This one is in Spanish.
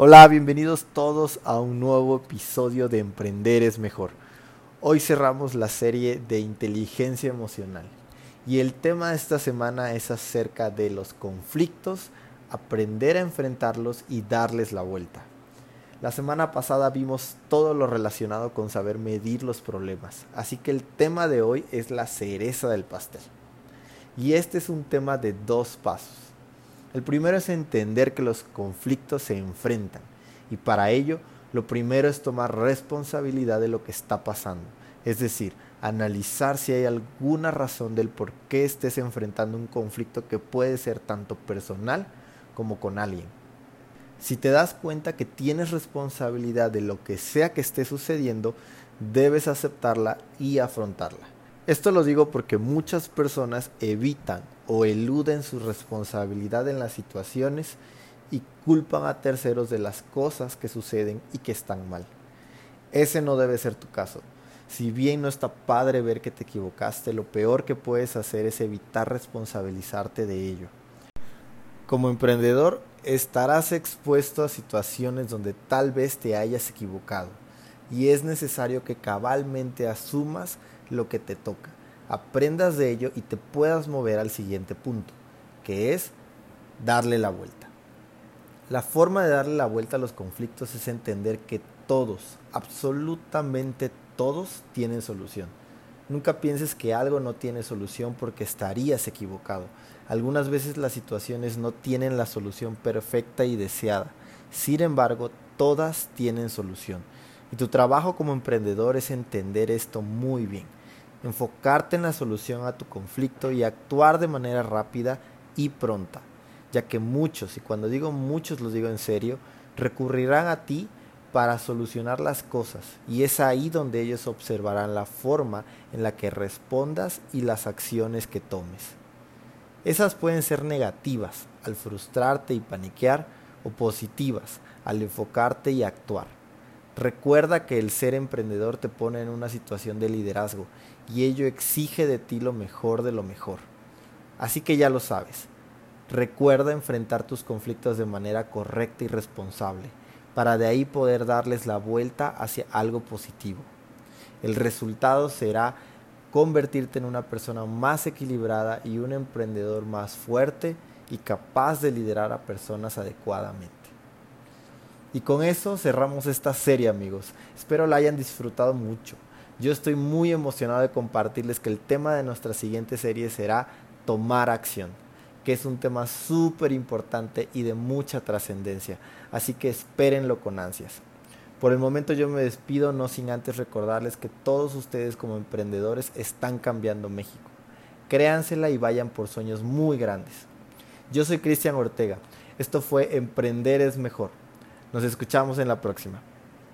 Hola, bienvenidos todos a un nuevo episodio de Emprender es Mejor. Hoy cerramos la serie de inteligencia emocional y el tema de esta semana es acerca de los conflictos, aprender a enfrentarlos y darles la vuelta. La semana pasada vimos todo lo relacionado con saber medir los problemas, así que el tema de hoy es la cereza del pastel. Y este es un tema de dos pasos. El primero es entender que los conflictos se enfrentan y para ello lo primero es tomar responsabilidad de lo que está pasando, es decir, analizar si hay alguna razón del por qué estés enfrentando un conflicto que puede ser tanto personal como con alguien. Si te das cuenta que tienes responsabilidad de lo que sea que esté sucediendo, debes aceptarla y afrontarla. Esto lo digo porque muchas personas evitan o eluden su responsabilidad en las situaciones y culpan a terceros de las cosas que suceden y que están mal. Ese no debe ser tu caso. Si bien no está padre ver que te equivocaste, lo peor que puedes hacer es evitar responsabilizarte de ello. Como emprendedor, estarás expuesto a situaciones donde tal vez te hayas equivocado y es necesario que cabalmente asumas lo que te toca, aprendas de ello y te puedas mover al siguiente punto, que es darle la vuelta. La forma de darle la vuelta a los conflictos es entender que todos, absolutamente todos, tienen solución. Nunca pienses que algo no tiene solución porque estarías equivocado. Algunas veces las situaciones no tienen la solución perfecta y deseada. Sin embargo, todas tienen solución. Y tu trabajo como emprendedor es entender esto muy bien enfocarte en la solución a tu conflicto y actuar de manera rápida y pronta, ya que muchos, y cuando digo muchos los digo en serio, recurrirán a ti para solucionar las cosas y es ahí donde ellos observarán la forma en la que respondas y las acciones que tomes. Esas pueden ser negativas al frustrarte y paniquear o positivas al enfocarte y actuar. Recuerda que el ser emprendedor te pone en una situación de liderazgo y ello exige de ti lo mejor de lo mejor. Así que ya lo sabes. Recuerda enfrentar tus conflictos de manera correcta y responsable, para de ahí poder darles la vuelta hacia algo positivo. El resultado será convertirte en una persona más equilibrada y un emprendedor más fuerte y capaz de liderar a personas adecuadamente. Y con eso cerramos esta serie amigos. Espero la hayan disfrutado mucho. Yo estoy muy emocionado de compartirles que el tema de nuestra siguiente serie será tomar acción, que es un tema súper importante y de mucha trascendencia, así que espérenlo con ansias. Por el momento yo me despido no sin antes recordarles que todos ustedes como emprendedores están cambiando México. Créansela y vayan por sueños muy grandes. Yo soy Cristian Ortega. Esto fue Emprender es mejor. Nos escuchamos en la próxima.